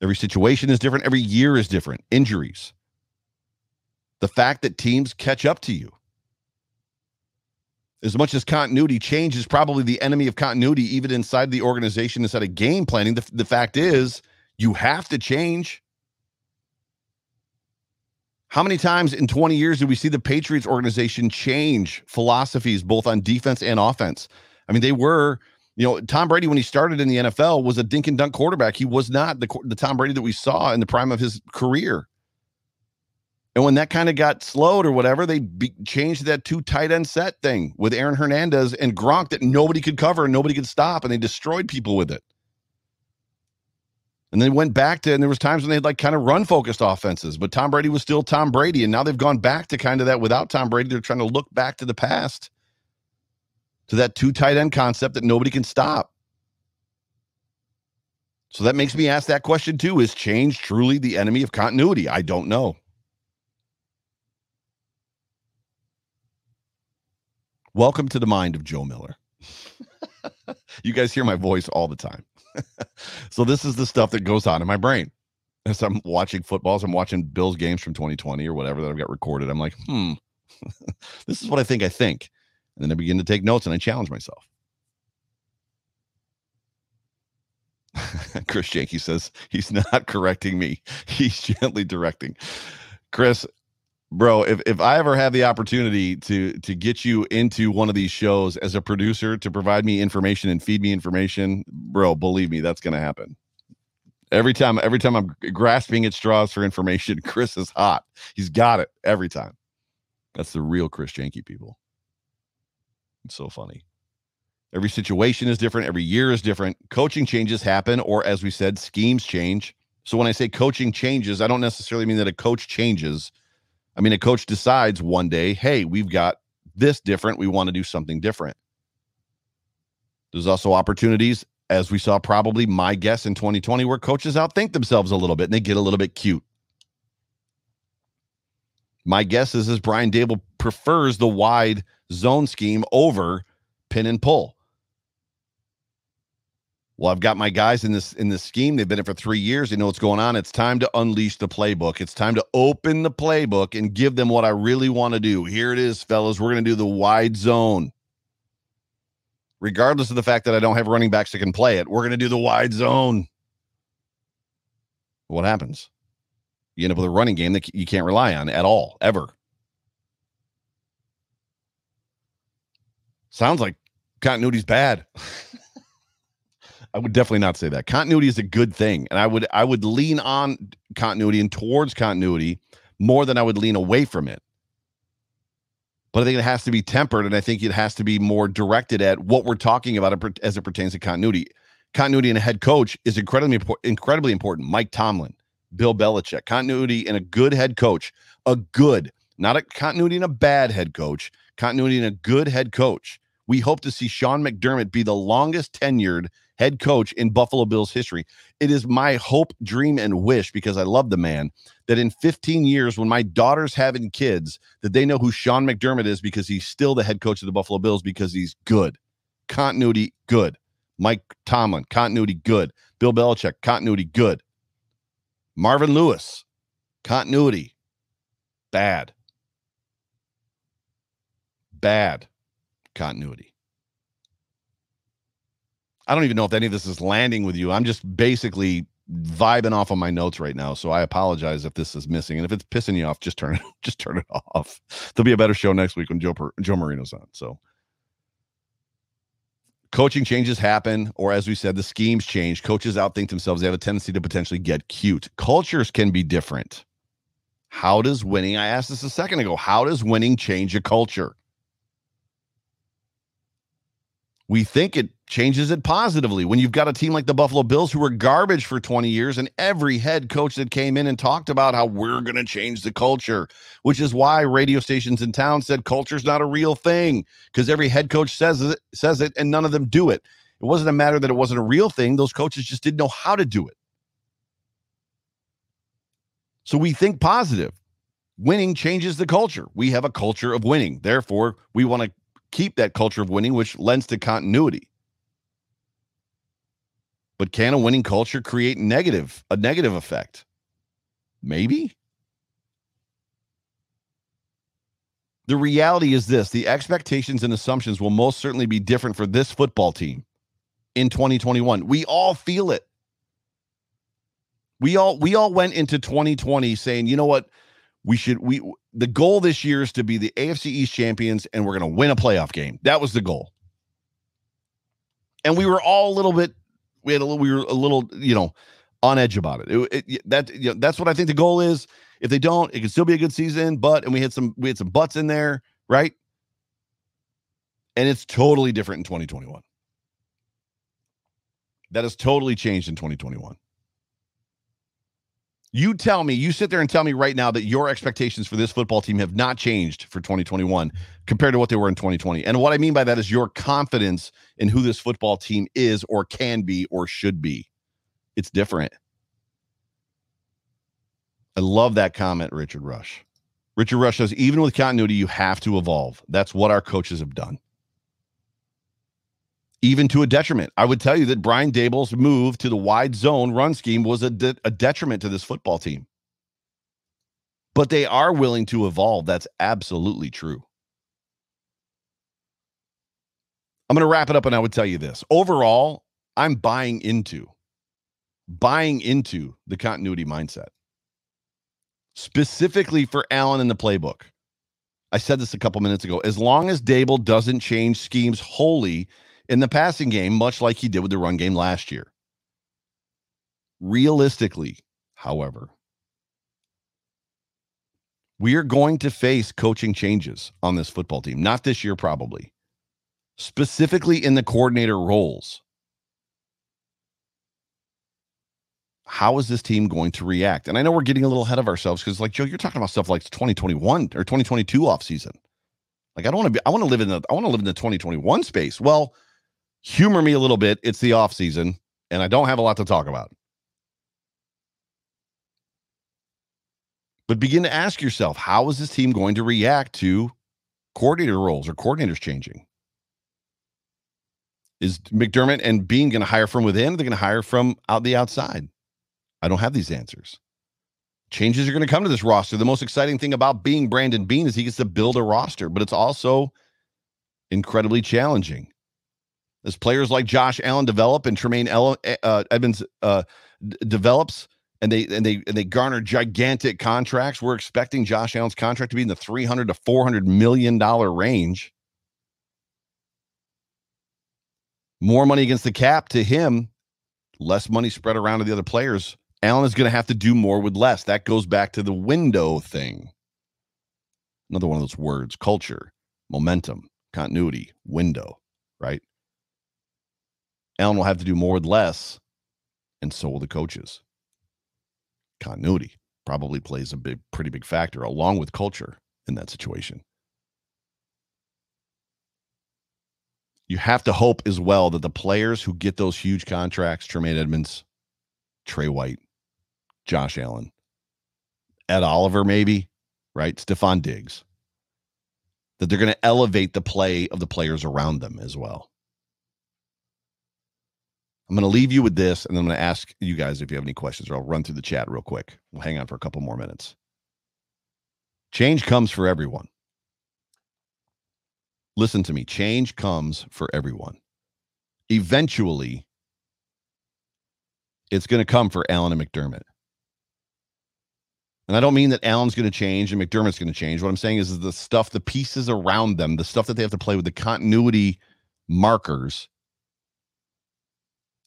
A: Every situation is different. Every year is different. Injuries. The fact that teams catch up to you. As much as continuity change is probably the enemy of continuity, even inside the organization, inside of game planning, the, the fact is you have to change. How many times in 20 years did we see the Patriots organization change philosophies both on defense and offense? I mean, they were, you know, Tom Brady when he started in the NFL was a dink and dunk quarterback. He was not the the Tom Brady that we saw in the prime of his career. And when that kind of got slowed or whatever, they be, changed that two tight end set thing with Aaron Hernandez and Gronk that nobody could cover and nobody could stop, and they destroyed people with it. And they went back to, and there was times when they had like kind of run focused offenses, but Tom Brady was still Tom Brady. And now they've gone back to kind of that without Tom Brady. They're trying to look back to the past, to that two tight end concept that nobody can stop. So that makes me ask that question too Is change truly the enemy of continuity? I don't know. Welcome to the mind of Joe Miller. (laughs) you guys hear my voice all the time. (laughs) so this is the stuff that goes on in my brain as I'm watching footballs. I'm watching Bills games from 2020 or whatever that I've got recorded. I'm like, hmm, (laughs) this is what I think I think. And then I begin to take notes and I challenge myself. Chris Janke says he's not correcting me. He's gently directing. Chris, bro if, if i ever have the opportunity to to get you into one of these shows as a producer to provide me information and feed me information bro believe me that's gonna happen. Every time every time i'm grasping at straws for information (laughs) chris is hot. He's got it every time. That's the real chris janke people. It's so funny. Every situation is different. Every year is different. Coaching changes happen or as we said schemes change. So when i say coaching changes i don't necessarily mean that a coach changes I mean, a coach decides one day, hey, we've got this different. We want to do something different. There's also opportunities, as we saw probably my guess in 2020, where coaches outthink themselves a little bit and they get a little bit cute. My guess is, is Brian Daboll prefers the wide zone scheme over pin and pull well i've got my guys in this in this scheme they've been in for three years they know what's going on it's time to unleash the playbook it's time to open the playbook and give them what i really want to do here it is fellas we're going to do the wide zone regardless of the fact that I don't have running backs that can play it. We're going to do the wide zone. What happens? You end up with a running game that you can't rely on at all, ever. Sounds like continuity's bad. (laughs) I would definitely not say that. Continuity is a good thing, and I would I would lean on continuity and towards continuity more than I would lean away from it. But I think it has to be tempered, and I think it has to be more directed at what we're talking about as it pertains to continuity. Continuity in a head coach is incredibly incredibly important. Mike Tomlin, Bill Belichick, continuity in a good head coach, a good, not a continuity in a bad head coach, continuity in a good head coach. We hope to see Sean McDermott be the longest tenured head coach in Buffalo Bills history. It is my hope, dream, and wish because I love the man that in 15 years, when my daughter's having kids, that they know who Sean McDermott is because he's still the head coach of the Buffalo Bills because he's good. Continuity, good. Mike Tomlin, continuity, good. Bill Belichick, continuity, good. Marvin Lewis, continuity, bad. Bad continuity. I don't even know if any of this is landing with you. I'm just basically vibing off on my notes right now. So I apologize if this is missing. And if it's pissing you off, just turn it (laughs) just turn it off. There'll be a better show next week when Joe Joe Marino's on. So coaching changes happen, or as we said, the schemes change. Coaches outthink themselves. They have a tendency to potentially get cute. Cultures can be different. How does winning? I asked this a second ago. How does winning change a culture? We think it changes it positively when you've got a team like the Buffalo Bills who were garbage for 20 years and every head coach that came in and talked about how we're going to change the culture, which is why radio stations in town said culture's not a real thing because every head coach says it, says it and none of them do it. It wasn't a matter that it wasn't a real thing, those coaches just didn't know how to do it. So we think positive. Winning changes the culture. We have a culture of winning. Therefore, we want to keep that culture of winning, which lends to continuity. But can a winning culture create negative a negative effect? Maybe. The reality is this the expectations and assumptions will most certainly be different for this football team in 2021. We all feel it. We all we all went into 2020 saying, "You know what? we should we the goal this year is to be the AFC East champions and we're going to win a playoff game. That was the goal. And we were all a little bit we had a little we were a little, you know, on edge about it. it, it that you know, that's what I think the goal is. If they don't, it can still be a good season, but and we had some we had some butts in there, right? And it's totally different in 2021. That has totally changed in 2021. You tell me, you sit there and tell me right now that your expectations for this football team have not changed for 2021 compared to what they were in 2020. And what I mean by that is your confidence in who this football team is or can be or should be. It's different. I love that comment, Richard Rush. Richard Rush says, even with continuity, you have to evolve. That's what our coaches have done even to a detriment. I would tell you that Brian Daboll's move to the wide zone run scheme was a, de- a detriment to this football team. But they are willing to evolve. That's absolutely true. I'm going to wrap it up and I would tell you this. Overall, I'm buying into buying into the continuity mindset. Specifically for Allen in the playbook. I said this a couple minutes ago. As long as Daboll doesn't change schemes wholly, in the passing game, much like he did with the run game last year. Realistically, however, we are going to face coaching changes on this football team, not this year, probably, specifically in the coordinator roles. How is this team going to react? And I know we're getting a little ahead of ourselves because, like Joe, you're talking about stuff like 2021 or 2022 offseason. Like I don't want to be, I want to live in the, I want to live in the 2021 space. Well, humor me a little bit. It's the off season, and I don't have a lot to talk about. But begin to ask yourself, how is this team going to react to coordinator roles or coordinators changing? Is McDermott and Beane going to hire from within? They're going to hire from out the outside. I don't have these answers. Changes are going to come to this roster. The most exciting thing about being Brandon Beane is he gets to build a roster, but it's also incredibly challenging. As players like Josh Allen develop and Tremaine uh, Edmunds uh, d- develops, and they and they and they garner gigantic contracts. We're expecting Josh Allen's contract to be in the 300 to 400 million dollar range. More money against the cap to him, less money spread around to the other players. Allen is going to have to do more with less. That goes back to the window thing. Another one of those words culture, momentum, continuity, window, right? Allen will have to do more with less, and so will the coaches continuity probably plays a big, pretty big factor along with culture in that situation. You have to hope as well that the players who get those huge contracts, Tremaine Edmunds, Trey White, Josh Allen, Ed Oliver, maybe, right? Stefon Diggs, that they're going to elevate the play of the players around them as well. I'm going to leave you with this, and I'm going to ask you guys if you have any questions, or I'll run through the chat real quick. We'll hang on for a couple more minutes. Change comes for everyone. Listen to me. Change comes for everyone. Eventually, it's going to come for Allen and McDermott. And I don't mean that Allen's going to change and McDermott's going to change. What I'm saying is, is the stuff, the pieces around them, the stuff that they have to play with, the continuity markers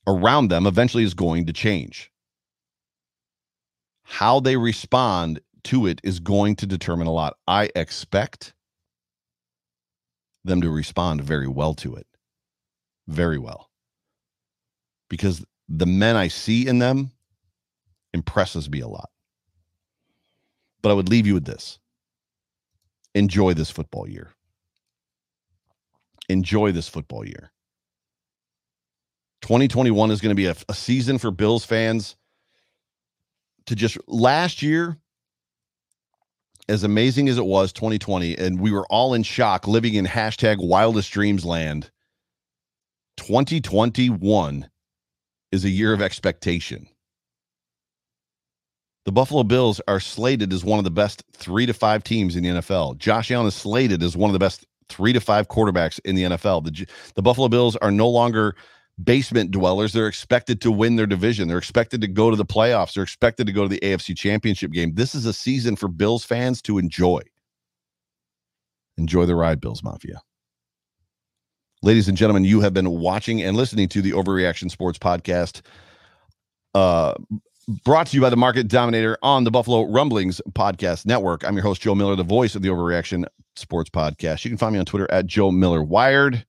A: around them eventually is going to change. How they respond to it is going to determine a lot. I expect them to respond very well to it. Very well. Because the men I see in them impresses me a lot. But I would leave you with this. Enjoy this football year. Enjoy this football year. 2021 is going to be a, a season for Bills fans to just last year as amazing as it was 2020 and we were all in shock living in hashtag wildest dreams land 2021 is a year of expectation. The buffalo bills are slated as one of the best three to five teams in the nfl josh allen is slated as one of the best three to five quarterbacks in the nfl the, the buffalo bills are no longer basement dwellers. They're expected to win their division. They're expected to go to the playoffs. They're expected to go to the AFC championship game. This is a season for Bills fans to enjoy. Enjoy the ride, Bills Mafia. Ladies and gentlemen, you have been watching and listening to the Overreaction Sports Podcast, uh, brought to you by the Market Dominator on the Buffalo Rumblings Podcast Network. I'm your host, Joe Miller, the voice of the Overreaction Sports Podcast. You can find me on Twitter at Joe Miller Wired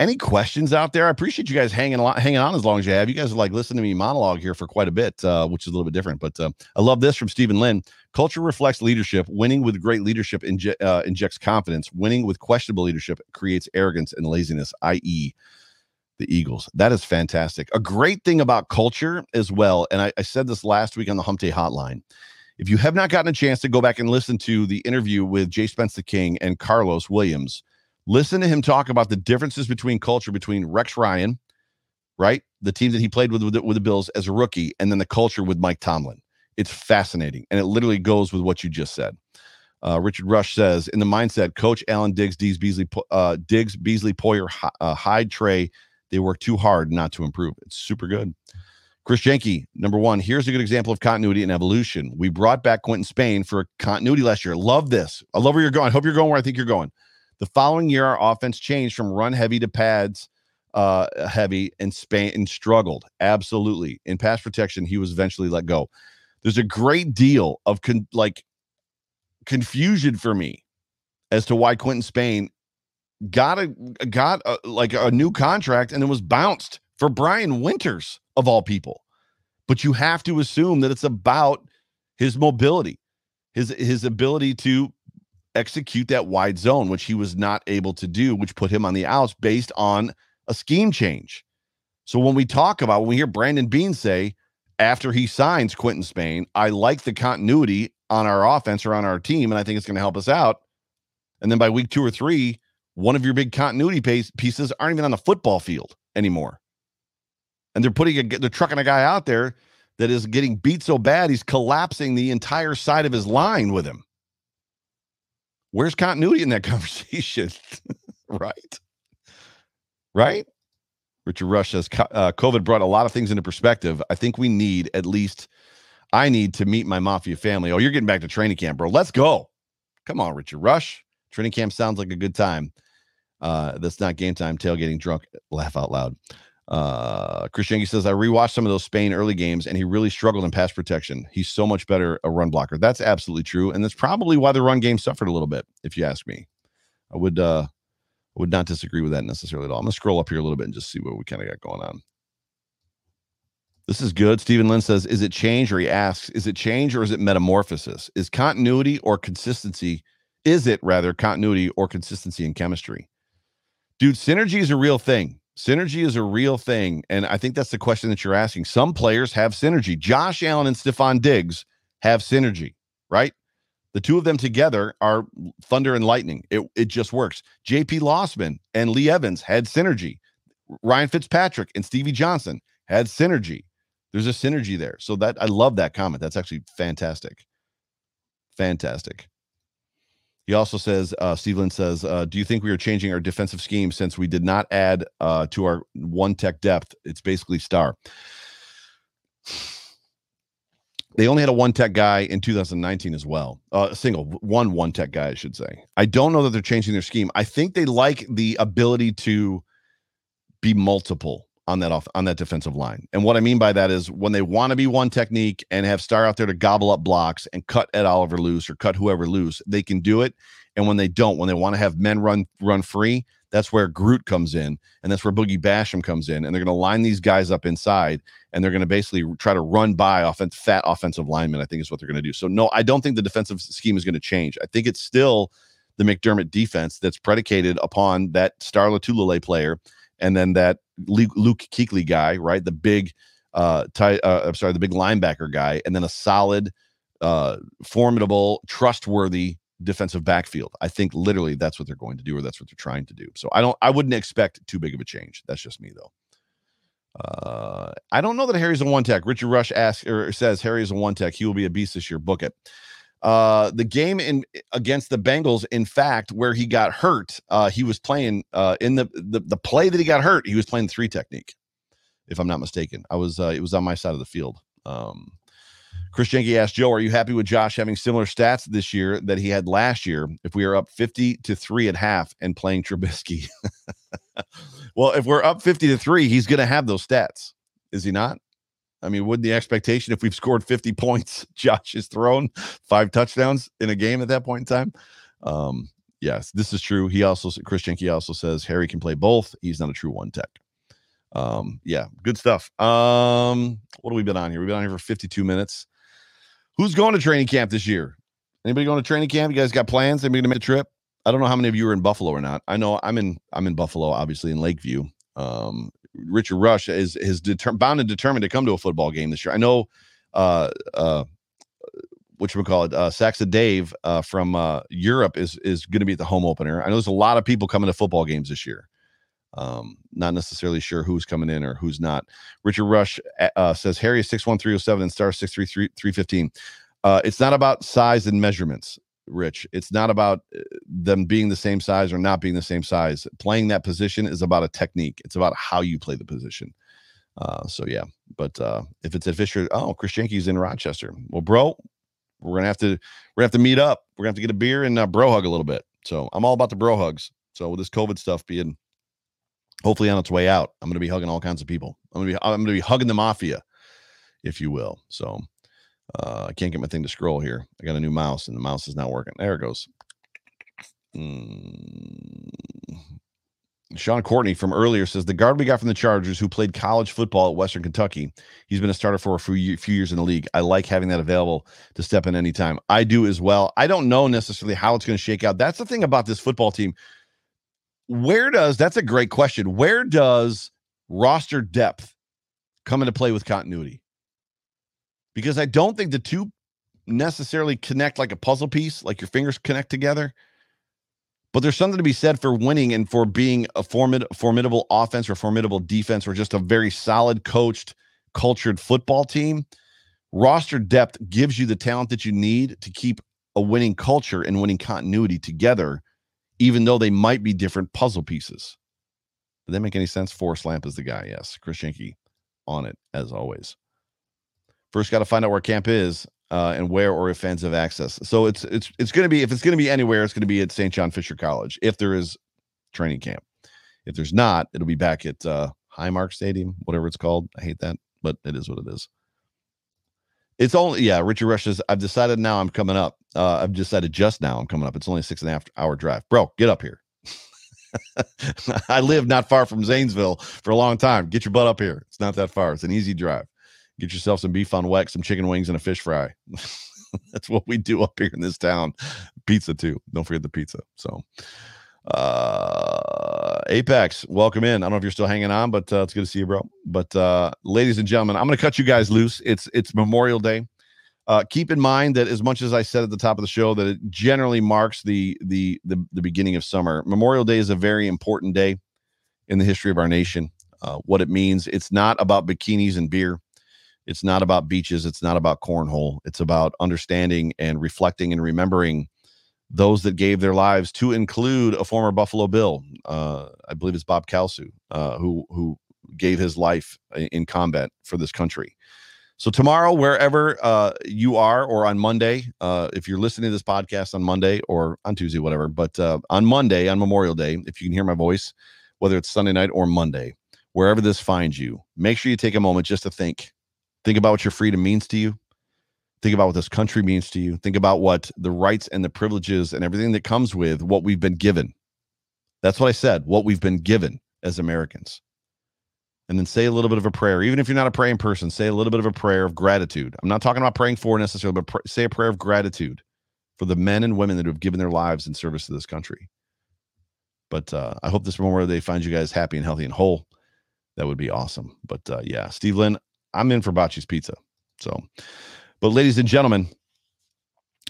A: any questions out there? I appreciate you guys hanging on, hanging on as long as you have. You guys are like listening to me monologue here for quite a bit, uh, which is a little bit different. But uh, I love this from Stephen Lynn. Culture reflects leadership. Winning with great leadership inje- uh, injects confidence. Winning with questionable leadership creates arrogance and laziness, i.e., the Eagles. That is fantastic. A great thing about culture as well, and I, I said this last week on the Hump Day Hotline. If you have not gotten a chance to go back and listen to the interview with Jay Spence the King and Carlos Williams, Listen to him talk about the differences between culture between Rex Ryan, right? The team that he played with, with, with the Bills as a rookie, and then the culture with Mike Tomlin. It's fascinating. And it literally goes with what you just said. Uh, Richard Rush says in the mindset, Coach Allen Diggs, Diggs Beasley, uh, Diggs, Beasley, Poyer, uh, Hyde, Trey, they work too hard not to improve. It's super good. Chris Jenke, number one, here's a good example of continuity and evolution. We brought back Quinton Spain for continuity last year. Love this. I love where you're going. I hope you're going where I think you're going. The following year, our offense changed from run heavy to pads uh, heavy, and Spain and struggled absolutely in pass protection. He was eventually let go. There's a great deal of con- like confusion for me as to why Quinton Spain got a got a, like a new contract and then was bounced for Brian Winters of all people. But you have to assume that it's about his mobility, his his ability to execute that wide zone, which he was not able to do, which put him on the outs based on a scheme change. So when we talk about, when we hear Brandon Beane say, after he signs Quinton Spain, I like the continuity on our offense or on our team, and I think it's going to help us out. And then by week two or three, one of your big continuity pieces aren't even on the football field anymore. And they're putting a, they're trucking a guy out there that is getting beat so bad he's collapsing the entire side of his line with him. Where's continuity in that (laughs) conversation? right. Right. Richard Rush says uh, COVID brought a lot of things into perspective. I think we need at least, I need to meet my Mafia family. Oh, you're getting back to training camp, bro. Let's go. Come on, Richard Rush. Training camp sounds like a good time. Uh, that's not game time. Tailgating drunk. Laugh out loud. Uh, Chris says, I rewatched some of those Spain early games and he really struggled in pass protection. He's so much better a run blocker. That's absolutely true. And that's probably why the run game suffered a little bit, if you ask me. I would uh would not disagree with that necessarily at all. I'm gonna scroll up here a little bit and just see what we kind of got going on. This is good. Stephen Lynn says, Is it change? Or he asks, Is it change or is it metamorphosis? Is continuity or consistency? Is it rather continuity or consistency in chemistry? Dude, synergy is a real thing. Synergy is a real thing. And I think that's the question that you're asking. Some players have synergy. Josh Allen and Stefon Diggs have synergy, right? The two of them together are thunder and lightning. It, it just works. JP Losman and Lee Evans had synergy. Ryan Fitzpatrick and Stevie Johnson had synergy. There's a synergy there. So that I love that comment. That's actually fantastic. Fantastic. He also says, uh, Steve says, uh, Do you think we are changing our defensive scheme since we did not add uh, to our one tech depth? It's basically star. They only had a one tech guy in 2019 as well. Uh, a single, one one tech guy, I should say. I don't know that they're changing their scheme. I think they like the ability to be multiple on that off on that defensive line. And what I mean by that is when they want to be one technique and have Star out there to gobble up blocks and cut Ed Oliver loose or cut whoever loose, they can do it. And when they don't, when they want to have men run run free, that's where Groot comes in, and that's where Boogie Basham comes in, and they're going to line these guys up inside, and they're going to basically try to run by offense, fat offensive linemen. I think is what they're going to do. So no, I don't think the defensive scheme is going to change. I think it's still the McDermott defense that's predicated upon that Star Lotulelei player and then that Luke Kuechly guy, right? The big, uh, ty- uh, I'm sorry, the big linebacker guy, and then a solid, uh, formidable, trustworthy defensive backfield. I think literally that's what they're going to do, or that's what they're trying to do. So I don't, I wouldn't expect too big of a change. That's just me though. Uh, I don't know that Harry's a one tech. Richard Rush asks or says Harry is a one tech. He will be a beast this year. Book it. Uh, the game in against the Bengals, in fact, where he got hurt, uh, he was playing uh, in the, the the play that he got hurt. He was playing three technique, if I'm not mistaken. I was uh, it was on my side of the field. Um, Chris Jenke asked Joe, "Are you happy with Josh having similar stats this year that he had last year? If we are up 50 to three at half and playing Trubisky, (laughs) well, if we're up 50 to three, he's going to have those stats, is he not? I mean, wouldn't the expectation if we've scored 50 points, (laughs) Josh has thrown five touchdowns in a game at that point in time? Um, yes, this is true. He also, Chris Jenke also says Harry can play both. He's not a true one tech. Um, yeah, good stuff. Um, what have we been on here? We've been on here for 52 minutes. Who's going to training camp this year? Anybody going to training camp? You guys got plans? Anybody gonna make a trip? I don't know how many of you are in Buffalo or not. I know I'm in I'm in Buffalo, obviously in Lakeview. Um, Richard Rush is is deter- bound and determined to come to a football game this year. I know uh uh which we call it uh Saxa Dave uh from uh Europe is is going to be at the home opener. I know there's a lot of people coming to football games this year. Um, not necessarily sure who's coming in or who's not. Richard Rush uh, uh says Harry is 61307 and star 633 Uh, it's not about size and measurements. Rich. It's not about uh, them being the same size or not being the same size. Playing that position is about a technique. It's about how you play the position. Uh, so yeah, but uh, if it's at Fisher, oh, Chris Jenke's in Rochester. Well, bro, we're gonna have to we're gonna have to meet up. We're gonna have to get a beer and uh, bro hug a little bit. So I'm all about the bro hugs. So with this COVID stuff being hopefully on its way out, I'm gonna be hugging all kinds of people. I'm gonna be I'm gonna be hugging the mafia, if you will. So uh, I can't get my thing to scroll here. I got a new mouse and the mouse is not working. There it goes. Mm. Sean Courtney from earlier says the guard we got from the Chargers who played college football at Western Kentucky. He's been a starter for a few, few years in the league. I like having that available to step in anytime. I do as well. I don't know necessarily how it's going to shake out. That's the thing about this football team. Where does that's a great question. Where does roster depth come into play with continuity? Because I don't think the two necessarily connect like a puzzle piece, like your fingers connect together. But there's something to be said for winning and for being a formid- formidable offense or formidable defense or just a very solid coached, cultured football team. Roster depth gives you the talent that you need to keep a winning culture and winning continuity together, even though they might be different puzzle pieces. Did that make any sense? Forrest Lamp is the guy. Yes. Chris Schenke on it as always. First, got to find out where camp is uh, and where or if fans have access. So it's it's it's going to be if it's going to be anywhere, it's going to be at St. John Fisher College if there is training camp. If there's not, it'll be back at uh, Highmark Stadium, whatever it's called. I hate that, but it is what it is. It's only yeah. Richard Rush says I've decided now I'm coming up. Uh, I've decided just now I'm coming up. It's only a six and a half hour drive, bro. Get up here. (laughs) I live not far from Zanesville for a long time. Get your butt up here. It's not that far. It's an easy drive. Get yourself some beef on weck, some chicken wings, and a fish fry. (laughs) That's what we do up here in this town. Pizza too. Don't forget the pizza. So, uh, Apex, welcome in. I don't know if you're still hanging on, but uh, it's good to see you, bro. But uh, ladies and gentlemen, I'm going to cut you guys loose. It's it's Memorial Day. Uh, keep in mind that as much as I said at the top of the show that it generally marks the, the the the beginning of summer, Memorial Day is a very important day in the history of our nation. Uh, what it means, it's not about bikinis and beer. It's not about beaches. It's not about cornhole. It's about understanding and reflecting and remembering those that gave their lives to include a former Buffalo Bill. Uh, I believe it's Bob Kalsu, uh, who who gave his life in combat for this country. So tomorrow, wherever uh, you are, or on Monday, uh, if you're listening to this podcast on Monday or on Tuesday, whatever, but uh, on Monday, on Memorial Day, if you can hear my voice, whether it's Sunday night or Monday, wherever this finds you, make sure you take a moment just to think. Think about what your freedom means to you. Think about what this country means to you. Think about what the rights and the privileges and everything that comes with what we've been given. That's what I said, what we've been given as Americans and then say a little bit of a prayer. Even if you're not a praying person, say a little bit of a prayer of gratitude. I'm not talking about praying for necessarily, but pr- say a prayer of gratitude for the men and women that have given their lives in service to this country. But uh, I hope this Memorial Day finds you guys happy and healthy and whole. That would be awesome. But uh, yeah, Steve Lynn, I'm in for Bocce's Pizza. So, but ladies and gentlemen,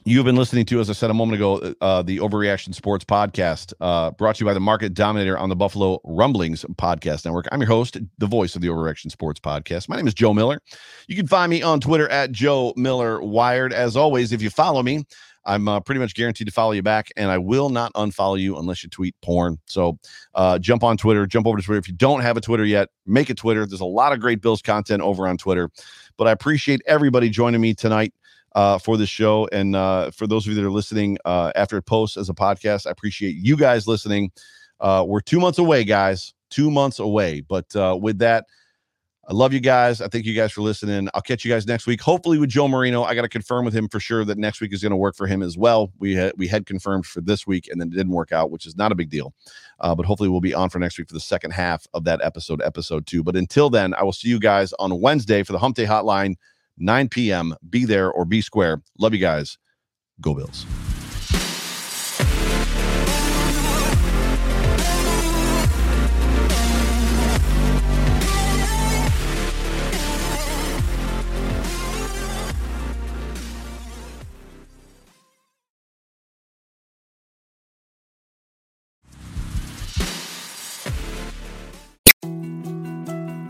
A: You've been listening to, as I said a moment ago, uh, the Overreaction Sports Podcast, uh, brought to you by the Market Dominator on the Buffalo Rumblings Podcast Network. I'm your host, the voice of the Overreaction Sports Podcast. My name is Joe Miller. You can find me on Twitter at Joe Miller Wired. As always, if you follow me, I'm uh, pretty much guaranteed to follow you back, and I will not unfollow you unless you tweet porn. So uh, jump on Twitter, jump over to Twitter. If you don't have a Twitter yet, make a Twitter. There's a lot of great Bills content over on Twitter. But I appreciate everybody joining me tonight uh, for this show. And uh, for those of you that are listening uh, after it posts as a podcast, I appreciate you guys listening. Uh, we're two months away, guys, two months away. But uh, with that, I love you guys. I thank you guys for listening. I'll catch you guys next week. Hopefully with Joe Marino. I got to confirm with him for sure that next week is going to work for him as well. We had we had confirmed for this week and then it didn't work out, which is not a big deal. Uh, but hopefully we'll be on for next week for the second half of that episode, episode two. But until then, I will see you guys on Wednesday for the Hump Day Hotline. 9 p.m. Be there or be square. Love you guys. Go Bills.